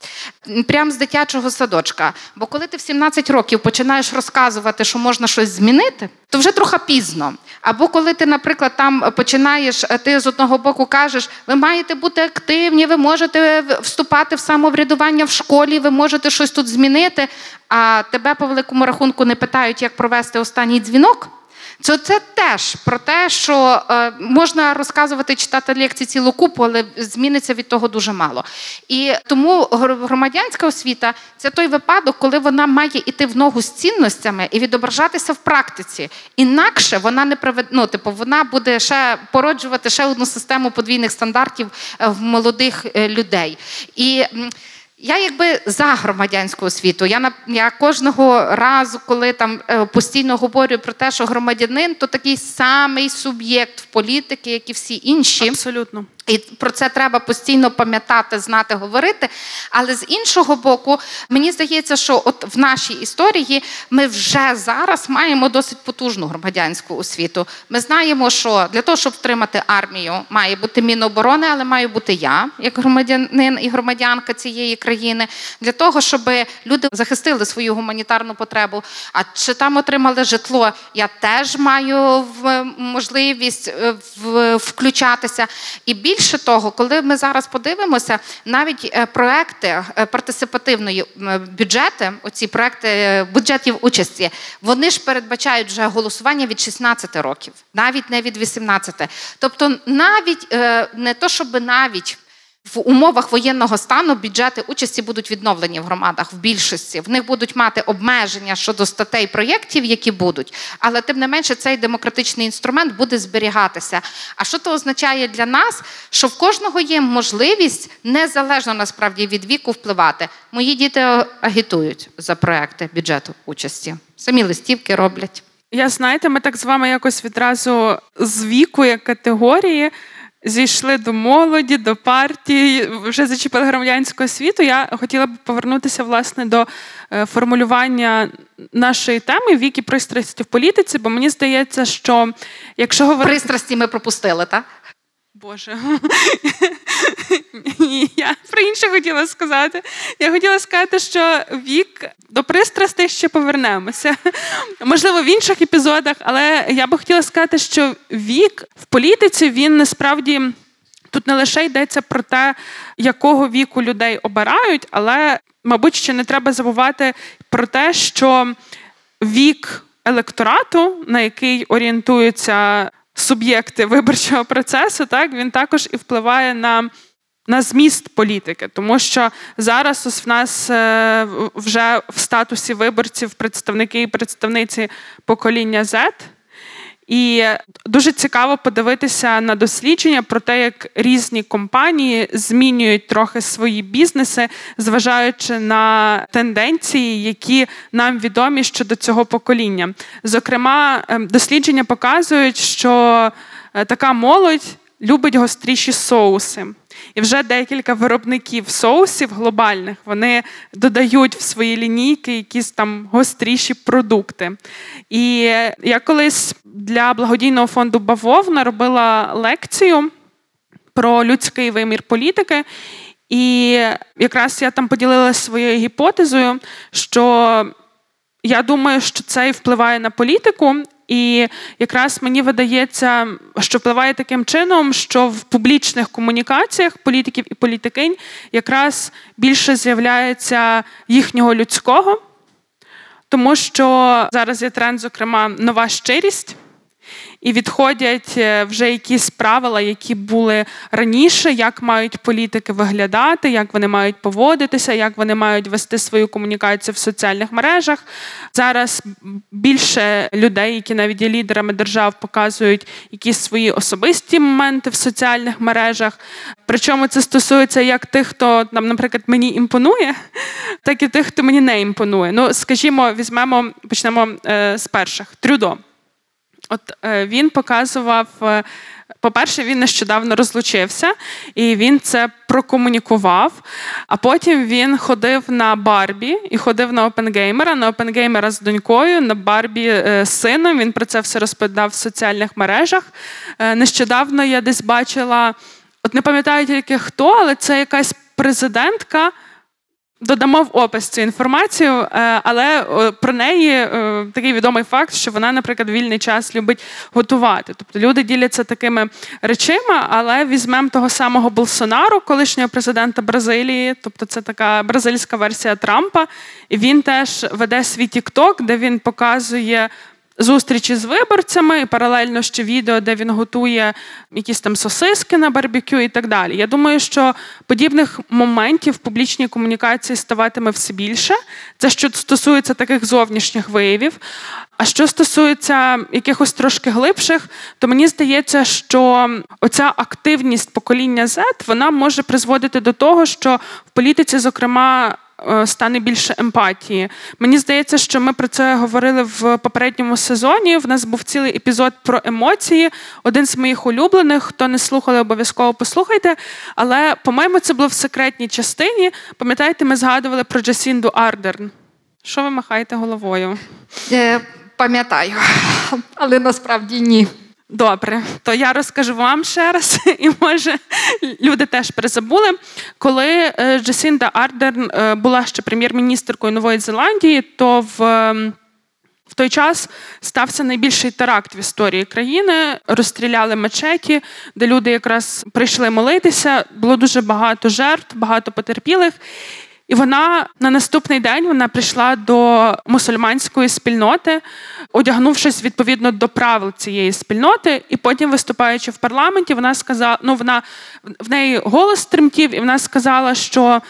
прямо з дитячого садочка. Бо коли ти в 17 років починаєш розказувати, що можна щось змінити, то вже трохи пізно. Або коли ти, наприклад, там починаєш, ти з одного боку кажеш, ви маєте бути активні, ви можете вступати в самоврядування в школі, ви можете щось тут змінити, а тебе по великому рахунку не питають, як провести останній дзвінок. Це, це теж про те, що е, можна розказувати, читати лекції цілу купу, але зміниться від того дуже мало. І тому громадянська освіта це той випадок, коли вона має йти в ногу з цінностями і відображатися в практиці. Інакше вона не привед... ну, типу, вона буде ще породжувати ще одну систему подвійних стандартів е, в молодих е, людей. І я якби за громадянську освіту. Я я кожного разу, коли там е, постійно говорю про те, що громадянин то такий самий суб'єкт в політики, як і всі інші. Абсолютно. І про це треба постійно пам'ятати, знати, говорити. Але з іншого боку, мені здається, що от в нашій історії ми вже зараз маємо досить потужну громадянську освіту. Ми знаємо, що для того, щоб втримати армію, має бути міноборони, але маю бути я, як громадянин і громадянка цієї країни, для того, щоб люди захистили свою гуманітарну потребу. А чи там отримали житло, я теж маю можливість е, включатися. І більше Більше того, коли ми зараз подивимося, навіть е, проекти е, партисипативної бюджети, оці проекти е, бюджетів участі, вони ж передбачають вже голосування від 16 років, навіть не від 18. Тобто, навіть не то, щоб навіть в умовах воєнного стану бюджети участі будуть відновлені в громадах в більшості. В них будуть мати обмеження щодо статей проєктів, які будуть, але тим не менше цей демократичний інструмент буде зберігатися. А що це означає для нас? Що в кожного є можливість незалежно насправді від віку впливати. Мої діти агітують за проекти бюджету участі. Самі листівки роблять. Я знаєте, ми так з вами якось відразу з віку як категорії зійшли до молоді, до партії, вже зачепили громадянського світу. Я хотіла б повернутися власне до е, формулювання нашої теми віки пристрасті в політиці, бо мені здається, що якщо говорити... пристрасті ми пропустили, так? Боже, [LAUGHS] я про інше хотіла сказати. Я хотіла сказати, що вік до пристрастей ще повернемося. Можливо, в інших епізодах, але я би хотіла сказати, що вік в політиці він насправді тут не лише йдеться про те, якого віку людей обирають, але, мабуть, ще не треба забувати про те, що вік електорату, на який орієнтуються суб'єкти виборчого процесу, так він також і впливає на. На зміст політики, тому що зараз в нас е, вже в статусі виборців представники і представниці покоління Z, і дуже цікаво подивитися на дослідження про те, як різні компанії змінюють трохи свої бізнеси, зважаючи на тенденції, які нам відомі щодо цього покоління. Зокрема, ем, дослідження показують, що е, така молодь любить гостріші соуси. І вже декілька виробників соусів глобальних вони додають в свої лінійки якісь там гостріші продукти. І я колись для благодійного фонду Бавовна робила лекцію про людський вимір політики. І якраз я там поділилася своєю гіпотезою, що я думаю, що це і впливає на політику, і якраз мені видається, що впливає таким чином, що в публічних комунікаціях політиків і політикинь якраз більше з'являється їхнього людського, тому що зараз є тренд, зокрема, нова щирість і відходять е, вже якісь правила, які були раніше, як мають політики виглядати, як вони мають поводитися, як вони мають вести свою комунікацію в соціальних мережах. Зараз більше людей, які навіть є лідерами держав, показують якісь свої особисті моменти в соціальних мережах. Причому це стосується як тих, хто нам, наприклад, мені імпонує, так і тих, хто мені не імпонує. Ну, скажімо, візьмемо, почнемо е, з перших трюдо. От е, він показував. Е, по-перше, він нещодавно розлучився, і він це прокомунікував. А потім він ходив на Барбі і ходив на Опенгеймера, на Опенгеймера з донькою, на Барбі е, з сином. Він про це все розповідав в соціальних мережах. Нещодавно я десь бачила, от не пам'ятаю тільки хто, але це якась президентка. Додамо в опис цю інформацію, е, але про неї е, такий відомий факт, що вона, наприклад, вільний час любить готувати. Тобто люди діляться такими речима, але візьмемо того самого Болсонару, колишнього президента Бразилії, тобто це така бразильська версія Трампа, і він теж веде свій Тікток, де він показує зустрічі з виборцями, і паралельно ще відео, де він готує якісь там сосиски на барбекю і так далі. Я думаю, що подібних моментів в публічній комунікації ставатиме все більше. Це що стосується таких зовнішніх виявів. А що стосується якихось трошки глибших, то мені здається, що оця активність покоління Z, вона може призводити до того, що в політиці, зокрема, стане більше емпатії. Мені здається, що ми про це говорили в попередньому сезоні. В нас був цілий епізод про емоції. Один з моїх улюблених. Хто не слухали, обов'язково послухайте. Але, по-моєму, це було в секретній частині. Пам'ятаєте, ми згадували про Джасінду Ардерн. Що ви махаєте головою? Е, Пам'ятаю, але насправді ні. Добре, то я розкажу вам ще раз, [LAUGHS] і може люди теж перезабули. Коли е, Джесінда Ардерн е, була ще прем'єр-міністркою Нової Зеландії, то в в той час стався найбільший теракт в історії країни. Розстріляли мечеті, де люди якраз прийшли молитися. Було дуже багато жертв, багато потерпілих. І вона на наступний день вона прийшла до мусульманської спільноти, одягнувшись відповідно до правил цієї спільноти, і потім, виступаючи в парламенті, вона сказала: ну вона в неї голос тремтів, і вона сказала, що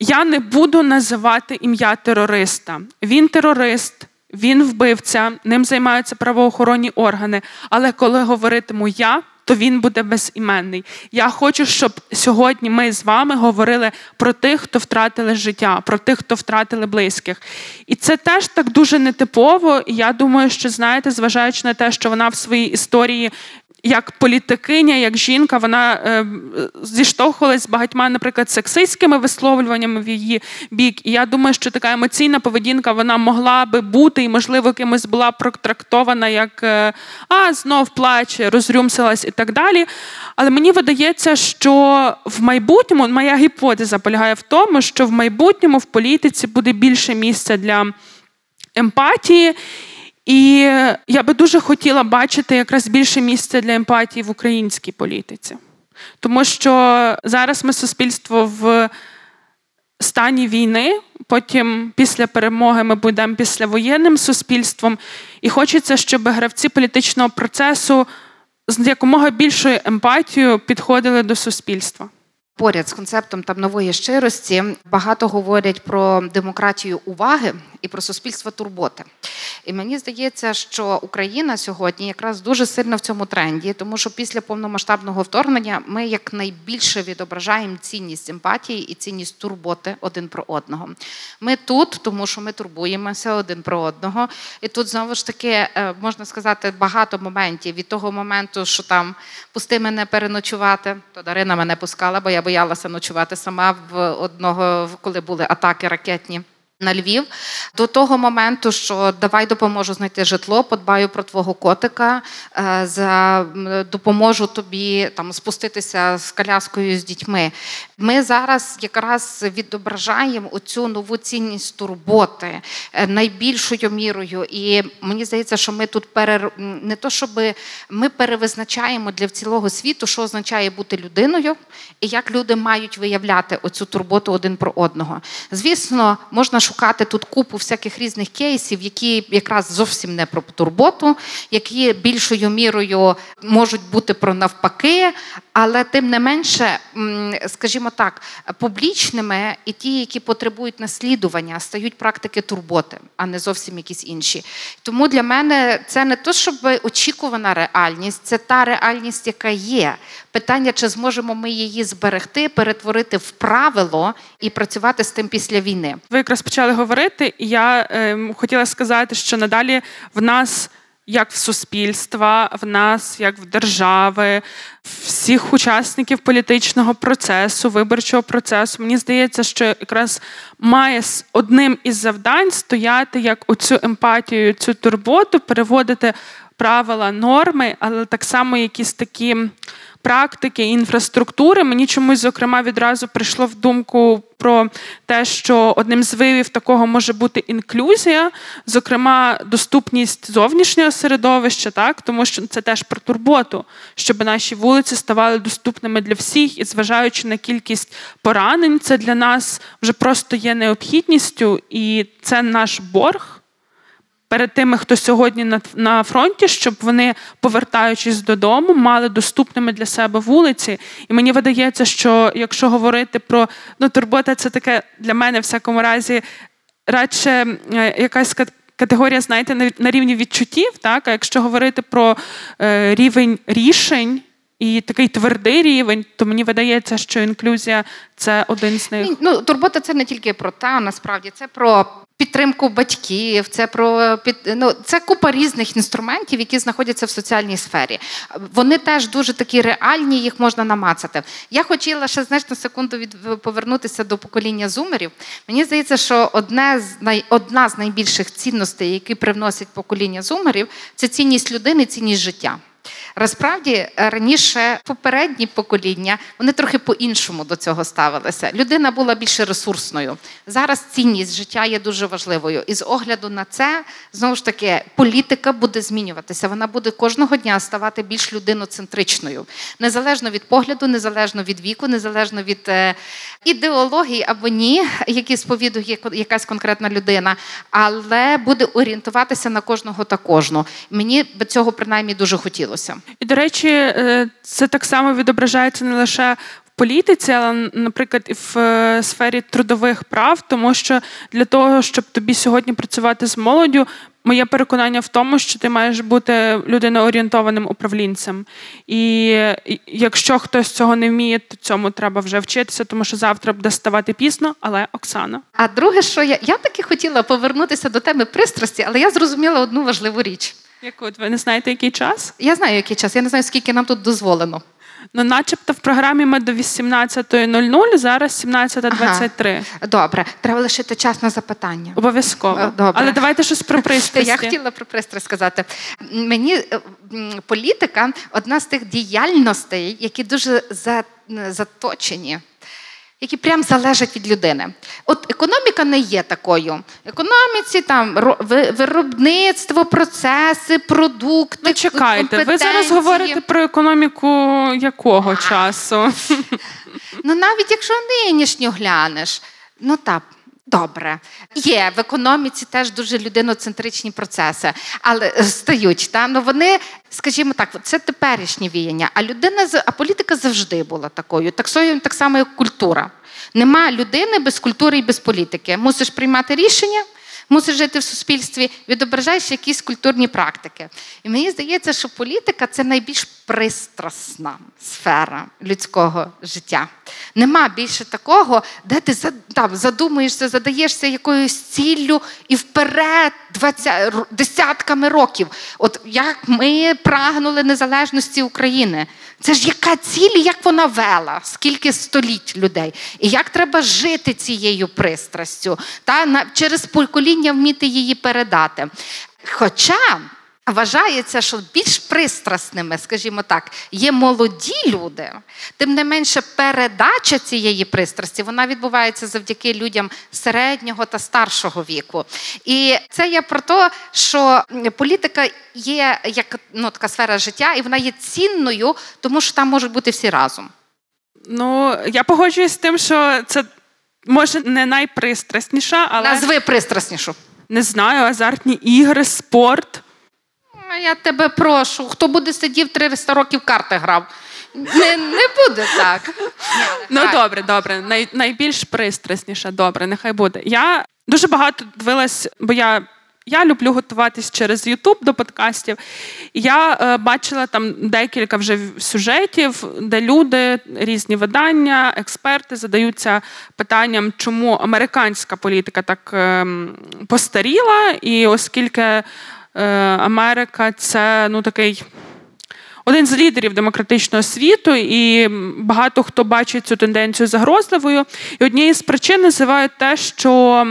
я не буду називати ім'я терориста. Він терорист. Він вбивця, ним займаються правоохоронні органи. Але коли говоритиму я, то він буде безіменний. Я хочу, щоб сьогодні ми з вами говорили про тих, хто втратили життя, про тих, хто втратили близьких. І це теж так дуже нетипово. І я думаю, що знаєте, зважаючи на те, що вона в своїй історії як політикиня, як жінка, вона е, зіштовхувалась з багатьма, наприклад, сексистськими висловлюваннями в її бік. І я думаю, що така емоційна поведінка вона могла би бути і, можливо, кимось була протрактована як е, а, знов плаче, розрюмсилась і так далі. Але мені видається, що в майбутньому моя гіпотеза полягає в тому, що в майбутньому в політиці буде більше місця для емпатії. І я би дуже хотіла бачити якраз більше місця для емпатії в українській політиці. Тому що зараз ми суспільство в стані війни, потім після перемоги ми будемо післявоєнним суспільством. І хочеться, щоб гравці політичного процесу з якомога більшою емпатією підходили до суспільства. Поряд з концептом там нової щирості багато говорять про демократію уваги і про суспільство турботи. І мені здається, що Україна сьогодні якраз дуже сильно в цьому тренді, тому що після повномасштабного вторгнення ми якнайбільше відображаємо цінність емпатії і цінність турботи один про одного. Ми тут, тому що ми турбуємося один про одного. І тут знову ж таки е, можна сказати багато моментів від того моменту, що там пусти мене переночувати, то Дарина мене пускала, бо я боялася ночувати сама в одного, коли були атаки ракетні. На Львів до того моменту, що давай допоможу знайти житло, подбаю про твого котика, е, за допоможу тобі там спуститися з коляскою з дітьми. Ми зараз якраз відображаємо оцю нову цінність турботи е, найбільшою мірою. І мені здається, що ми тут перер... не то, щоб ми перевизначаємо для цілого світу, що означає бути людиною, і як люди мають виявляти оцю турботу один про одного. Звісно, можна шукати тут купу всяких різних кейсів, які якраз зовсім не про турботу, які більшою мірою можуть бути про навпаки, але тим не менше, скажімо так, публічними і ті, які потребують наслідування, стають практики турботи, а не зовсім якісь інші. Тому для мене це не то, щоб очікувана реальність, це та реальність, яка є. Питання, чи зможемо ми її зберегти, перетворити в правило і працювати з тим після війни. Ви якраз почали говорити, і я е, хотіла сказати, що надалі в нас. Як в суспільства, в нас, як в держави, всіх учасників політичного процесу, виборчого процесу, мені здається, що якраз має одним із завдань стояти як оцю емпатію, цю турботу, переводити правила, норми, але так само якісь такі практики, інфраструктури. Мені чомусь, зокрема, відразу прийшло в думку про те, що одним з виявів такого може бути інклюзія, зокрема, доступність зовнішнього середовища, так тому що це теж про турботу, щоб наші вулиці ставали доступними для всіх, і зважаючи на кількість поранень, це для нас вже просто є необхідністю, і це наш борг перед тими, хто сьогодні на, на фронті, щоб вони, повертаючись додому, мали доступними для себе вулиці. І мені видається, що якщо говорити про ну, турбота, це таке для мене, в всякому разі, радше е, якась категорія, знаєте, на, рівні відчуттів. Так? А якщо говорити про е, рівень рішень. І такий твердий рівень, то мені видається, що інклюзія це один з них. Ну, турбота це не тільки про та, насправді це про підтримку батьків, це про під ну, це купа різних інструментів, які знаходяться в соціальній сфері. Вони теж дуже такі реальні, їх можна намацати. Я хотіла ще знаєш, на секунду від повернутися до покоління зумерів. Мені здається, що одне з най, одна з найбільших цінностей, які привносять покоління зумерів, це цінність людини, цінність життя. Насправді е, раніше попередні покоління вони трохи по-іншому до цього ставилися. Людина була більше ресурсною. Зараз цінність життя є дуже важливою. І з огляду на це знову ж таки політика буде змінюватися. Вона буде кожного дня ставати більш людиноцентричною, незалежно від погляду, незалежно від віку, незалежно від е, ідеології або ні, які сповідує якась конкретна людина, але буде орієнтуватися на кожного та кожну. Мені би цього принаймні дуже хотілося. І до речі, е, це так само відображається не лише в політиці, але, наприклад, і в е, сфері трудових прав, тому що для того, щоб тобі сьогодні працювати з молоддю, моє переконання в тому, що ти маєш бути людиноорієнтованим управлінцем. І якщо хтось цього не вміє, то цьому треба вже вчитися, тому що завтра буде ставати пізно, але Оксана. А друге, що я я таки хотіла повернутися до теми пристрасті, але я зрозуміла одну важливу річ. Яку ви не знаєте, який час? Я знаю, який час. Я не знаю, скільки нам тут дозволено. Ну, начебто, в програмі ми до 18.00, зараз 17.23. Ага. Добре, треба лишити час на запитання. Обов'язково. Е, добре. Але давайте щось про [LAUGHS] пристрасті. Я хотіла про пристрасть сказати. Мені е, політика одна з тих діяльностей, які дуже заточені які прям залежать від людини. От економіка не є такою. Економіці там виробництво, процеси, продукти. Ну, чекайте, ви зараз говорите про економіку якого а. часу? Ну навіть якщо нинішню глянеш, ну так. Добре, є в економіці теж дуже людиноцентричні процеси, але е, стають та ну вони, скажімо так, це теперішнє віяння. А людина а політика завжди була такою, так так само, як культура. Нема людини без культури і без політики. Мусиш приймати рішення, мусиш жити в суспільстві, відображаєш якісь культурні практики. І мені здається, що політика це найбільш пристрасна сфера людського життя. Нема більше такого, де ти там, задумуєшся, задаєшся якоюсь ціллю і вперед 20, десятками років. От як ми прагнули незалежності України. Це ж яка ціль, як вона вела, скільки століть людей, і як треба жити цією пристрастю, та через покоління вміти її передати. Хоча Вважається, що більш пристрасними, скажімо так, є молоді люди, тим не менше передача цієї пристрасті вона відбувається завдяки людям середнього та старшого віку. І це є про те, що політика є як ну, така сфера життя, і вона є цінною, тому що там можуть бути всі разом. Ну, я погоджуюсь з тим, що це може не найпристрасніша, але назви пристраснішу. Не знаю, азартні ігри, спорт. Я тебе прошу, хто буде сидів 300 років карти грав. Не не буде так. Ну добре, добре. Най, Найбільш пристрасніше, добре, нехай буде. Я дуже багато дивилась, бо я я люблю готуватись через Ютуб до подкастів. Я е, бачила там декілька вже сюжетів, де люди, різні видання, експерти задаються питанням, чому американська політика так е, постаріла, і оскільки. Е, Америка це ну такий. Один з лідерів демократичного світу, і багато хто бачить цю тенденцію загрозливою. І однією з причин називають те, що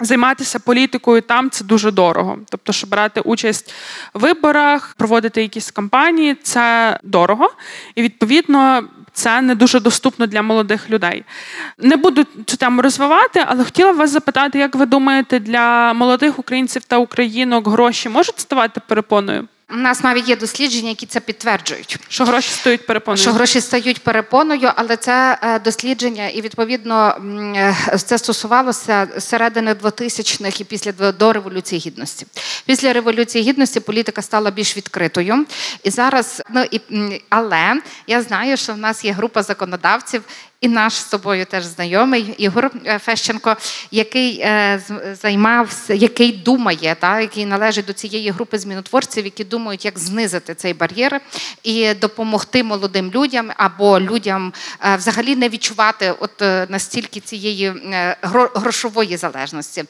займатися політикою там це дуже дорого. Тобто, щоб брати участь в виборах, проводити якісь кампанії, це дорого. І відповідно це не дуже доступно для молодих людей. Не буду цю тему розвивати, але хотіла вас запитати, як ви думаєте, для молодих українців та українок гроші можуть ставати перепоною? У нас навіть є дослідження, які це підтверджують. Що гроші стають перепоною? Що гроші стають перепоною, але це е, дослідження, і відповідно е, це стосувалося середини 2000-х і після до революції гідності. Після революції гідності політика стала більш відкритою. І зараз, ну і але я знаю, що в нас є група законодавців. І наш з тобою теж знайомий Ігор е, Фещенко, який е, займався, який думає, та який належить до цієї групи змінотворців, які думають, як знизити цей бар'єр і допомогти молодим людям або людям е, взагалі не відчувати от настільки цієї грошової залежності.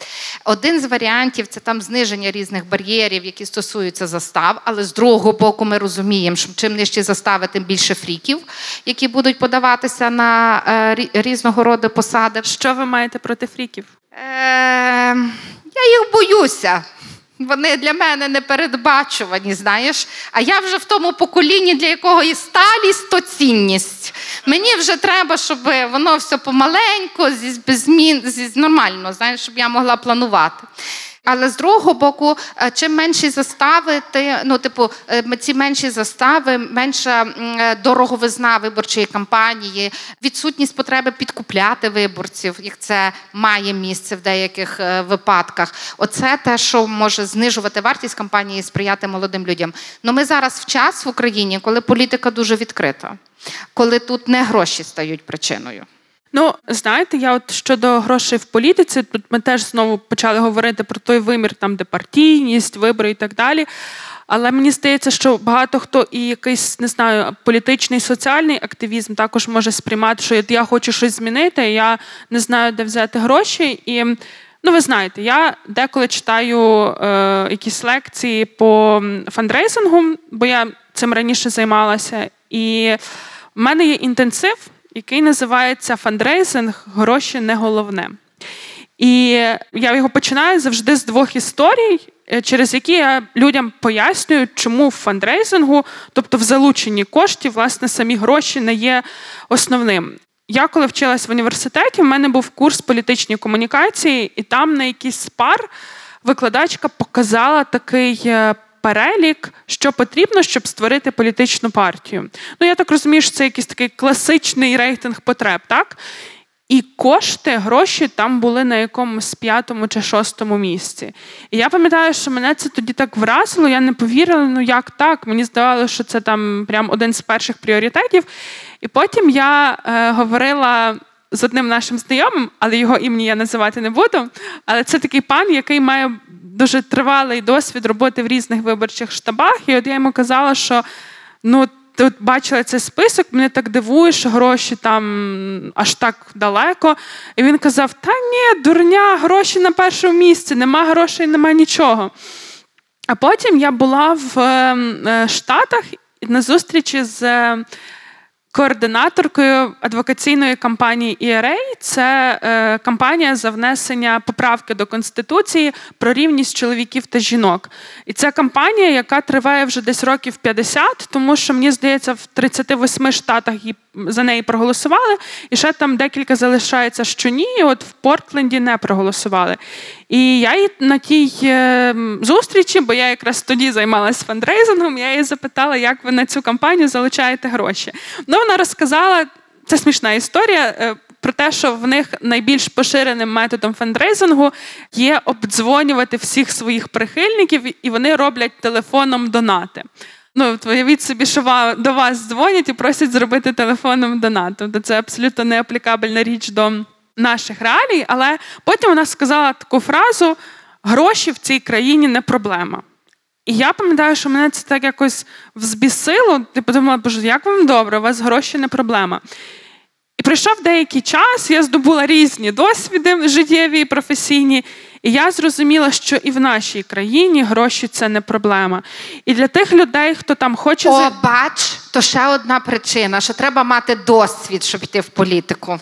Один з варіантів це там зниження різних бар'єрів, які стосуються застав, але з другого боку, ми розуміємо, що чим нижчі застави, тим більше фріків, які будуть подаватися на е, різного роду посади. Що ви маєте проти фріків? Е, я їх боюся. Вони для мене не передбачувані, знаєш. А я вже в тому поколінні, для якого і сталість, то цінність. Мені вже треба, щоб воно все помаленьку, зі, без змін, зі, нормально, знаєш, щоб я могла планувати. Але з другого боку, е, чим менші застави, ти, ну, типу, е, ці менші застави, менша е, дороговизна виборчої кампанії, відсутність потреби підкупляти виборців, як це має місце в деяких випадках. Оце те, що може знижувати вартість кампанії і сприяти молодим людям. Ну ми зараз в час в Україні, коли політика дуже відкрита, коли тут не гроші стають причиною. Ну, знаєте, я от щодо грошей в політиці, тут ми теж знову почали говорити про той вимір, там де партійність, вибори і так далі. Але мені здається, що багато хто і якийсь не знаю, політичний соціальний активізм також може сприймати, що я хочу щось змінити, я не знаю, де взяти гроші. І ну, ви знаєте, я деколи читаю е, якісь лекції по фандрейсингу, бо я цим раніше займалася. І в мене є інтенсив який називається фандрейзинг Гроші не головне. І я його починаю завжди з двох історій, е, через які я людям пояснюю, чому в фандрейзингу, тобто в залученні коштів, власне, самі гроші не є основним. Я коли вчилась в університеті, в мене був курс політичної комунікації, і там на якийсь пар викладачка показала такий е, перелік, що потрібно, щоб створити політичну партію. Ну, я так розумію, що це якийсь такий класичний рейтинг потреб, так? І кошти, гроші там були на якомусь п'ятому чи шостому місці. І я пам'ятаю, що мене це тоді так вразило, я не повірила, ну як так? Мені здавалося, що це там прям один з перших пріоритетів. І потім я е, говорила з одним нашим знайомим, але його імені я називати не буду. Але це такий пан, який має дуже тривалий досвід роботи в різних виборчих штабах. І от я йому казала, що ну. Тут бачила цей список, мене так дивує, що гроші там аж так далеко. І він казав: Та ні, дурня, гроші на першому місці, нема грошей, нема нічого. А потім я була в е, Штатах на зустрічі з координаторкою адвокаційної кампанії ERA. Це е, кампанія за внесення поправки до Конституції про рівність чоловіків та жінок. І це кампанія, яка триває вже десь років 50, тому що мені здається, в 38 штатах за неї проголосували, і ще там декілька залишається, що ні. і От в Портленді не проголосували. І я на тій е, зустрічі, бо я якраз тоді займалася фандрейзингом, я її запитала, як ви на цю кампанію залучаєте гроші. Ну, вона розказала, це смішна історія. е, Про те, що в них найбільш поширеним методом фандрейзингу є обдзвонювати всіх своїх прихильників, і вони роблять телефоном донати. Ну, уявіть собі, що до вас дзвонять і просять зробити телефоном донат. Тобто це абсолютно не аплікабельна річ до наших реалій. Але потім вона сказала таку фразу: гроші в цій країні не проблема. І я пам'ятаю, що мене це так якось взбісило. Ти подумала, боже, як вам добре, у вас гроші не проблема. І пройшов деякий час, я здобула різні досвіди життєві і професійні, і я зрозуміла, що і в нашій країні гроші це не проблема. І для тих людей, хто там хоче О, бач, то ще одна причина, що треба мати досвід, щоб йти в політику.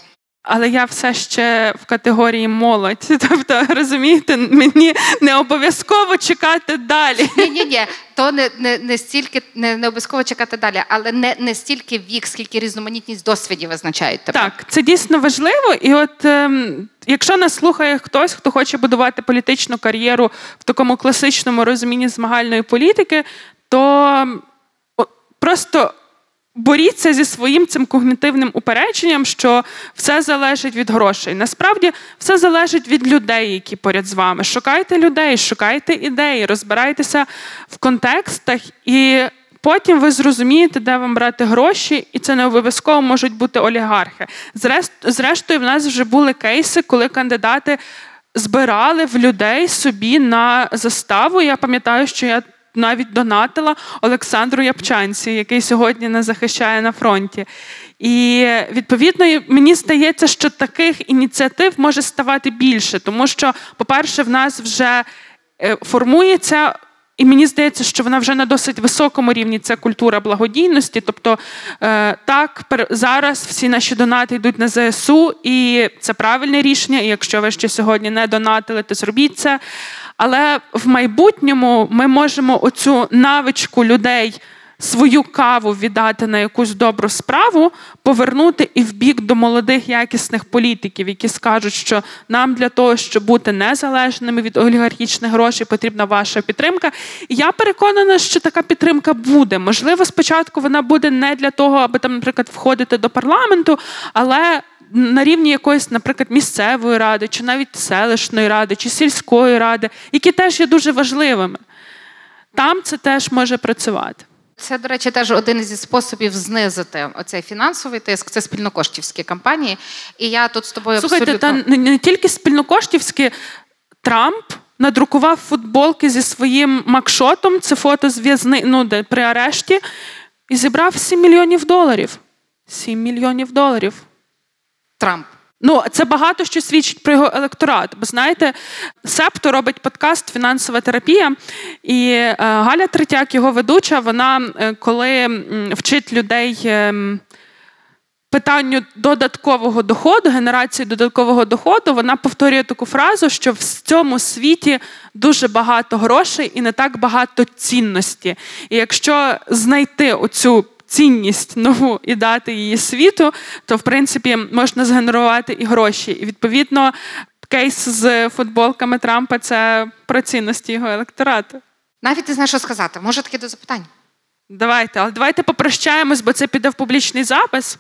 Але я все ще в категорії молодь. [LAUGHS] Тобто, розумієте, мені не обов'язково чекати далі. Ні, ні, ні, то не, не, не стільки не, не обов'язково чекати далі, але не, не стільки вік, скільки різноманітність досвідів визначають тебе. Так, це дійсно важливо. І от ем, якщо нас слухає хтось, хто хоче будувати політичну кар'єру в такому класичному розумінні змагальної політики, то просто боріться зі своїм цим когнітивним упередженням, що все залежить від грошей. Насправді все залежить від людей, які поряд з вами. Шукайте людей, шукайте ідеї, розбирайтеся в контекстах і. Потім ви зрозумієте, де вам брати гроші, і це не обов'язково можуть бути олігархи. Зрештою, в нас вже були кейси, коли кандидати збирали в людей собі на заставу. Я пам'ятаю, що я навіть донатила Олександру Япчанці, який сьогодні нас захищає на фронті. І відповідно мені здається, що таких ініціатив може ставати більше, тому що, по-перше, в нас вже е, формується. І мені здається, що вона вже на досить високому рівні це культура благодійності. Тобто е, так, зараз всі наші донати йдуть на ЗСУ, і це правильне рішення. І якщо ви ще сьогодні не донатили, то зробіть це. Але в майбутньому ми можемо оцю навичку людей свою каву віддати на якусь добру справу, повернути і в бік до молодих якісних політиків, які скажуть, що нам для того, щоб бути незалежними від олігархічних грошей, потрібна ваша підтримка. І я переконана, що така підтримка буде. Можливо, спочатку вона буде не для того, аби там, наприклад, входити до парламенту, але на рівні якоїсь, наприклад, місцевої ради, чи навіть селищної ради, чи сільської ради, які теж є дуже важливими. Там це теж може працювати. Це, до речі, теж один із способів знизити оцей фінансовий тиск. Це спільнокоштівські кампанії. І я тут з тобою Слухайте, абсолютно... та не, не тільки спільнокоштівські Трамп. Надрукував футболки зі своїм макшотом, це фото з в'язни, ну, де при арешті, і зібрав 7 мільйонів доларів. 7 мільйонів доларів. Трамп. Ну, це багато що свідчить про його електорат. Бо знаєте, Септо робить подкаст Фінансова терапія. І е, Галя Третяк, його ведуча, вона е, коли вчить людей. Е, Питанню додаткового доходу, генерації додаткового доходу, вона повторює таку фразу, що в цьому світі дуже багато грошей і не так багато цінності. І якщо знайти оцю цінність нову і дати її світу, то в принципі можна згенерувати і гроші. І відповідно кейс з футболками Трампа це про цінності його електорату. Навіть не знаю, що сказати. Може таке до запитань? Давайте, але давайте попрощаємось, бо це піде в публічний запис.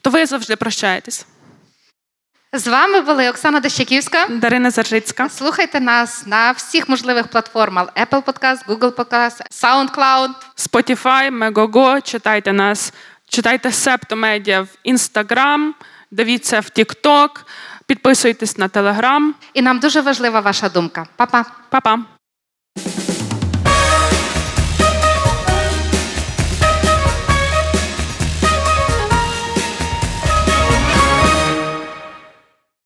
То ви завжди прощаєтесь. З вами були Оксана Дещаківська, Дарина Заржицька. Слухайте нас на всіх можливих платформах: Apple Podcast, Google Podcast, SoundCloud, Spotify, Megogo. Читайте нас, читайте Септомедіа в Instagram, дивіться в TikTok, підписуйтесь на Telegram. І нам дуже важлива ваша думка. Па-па! Па-па!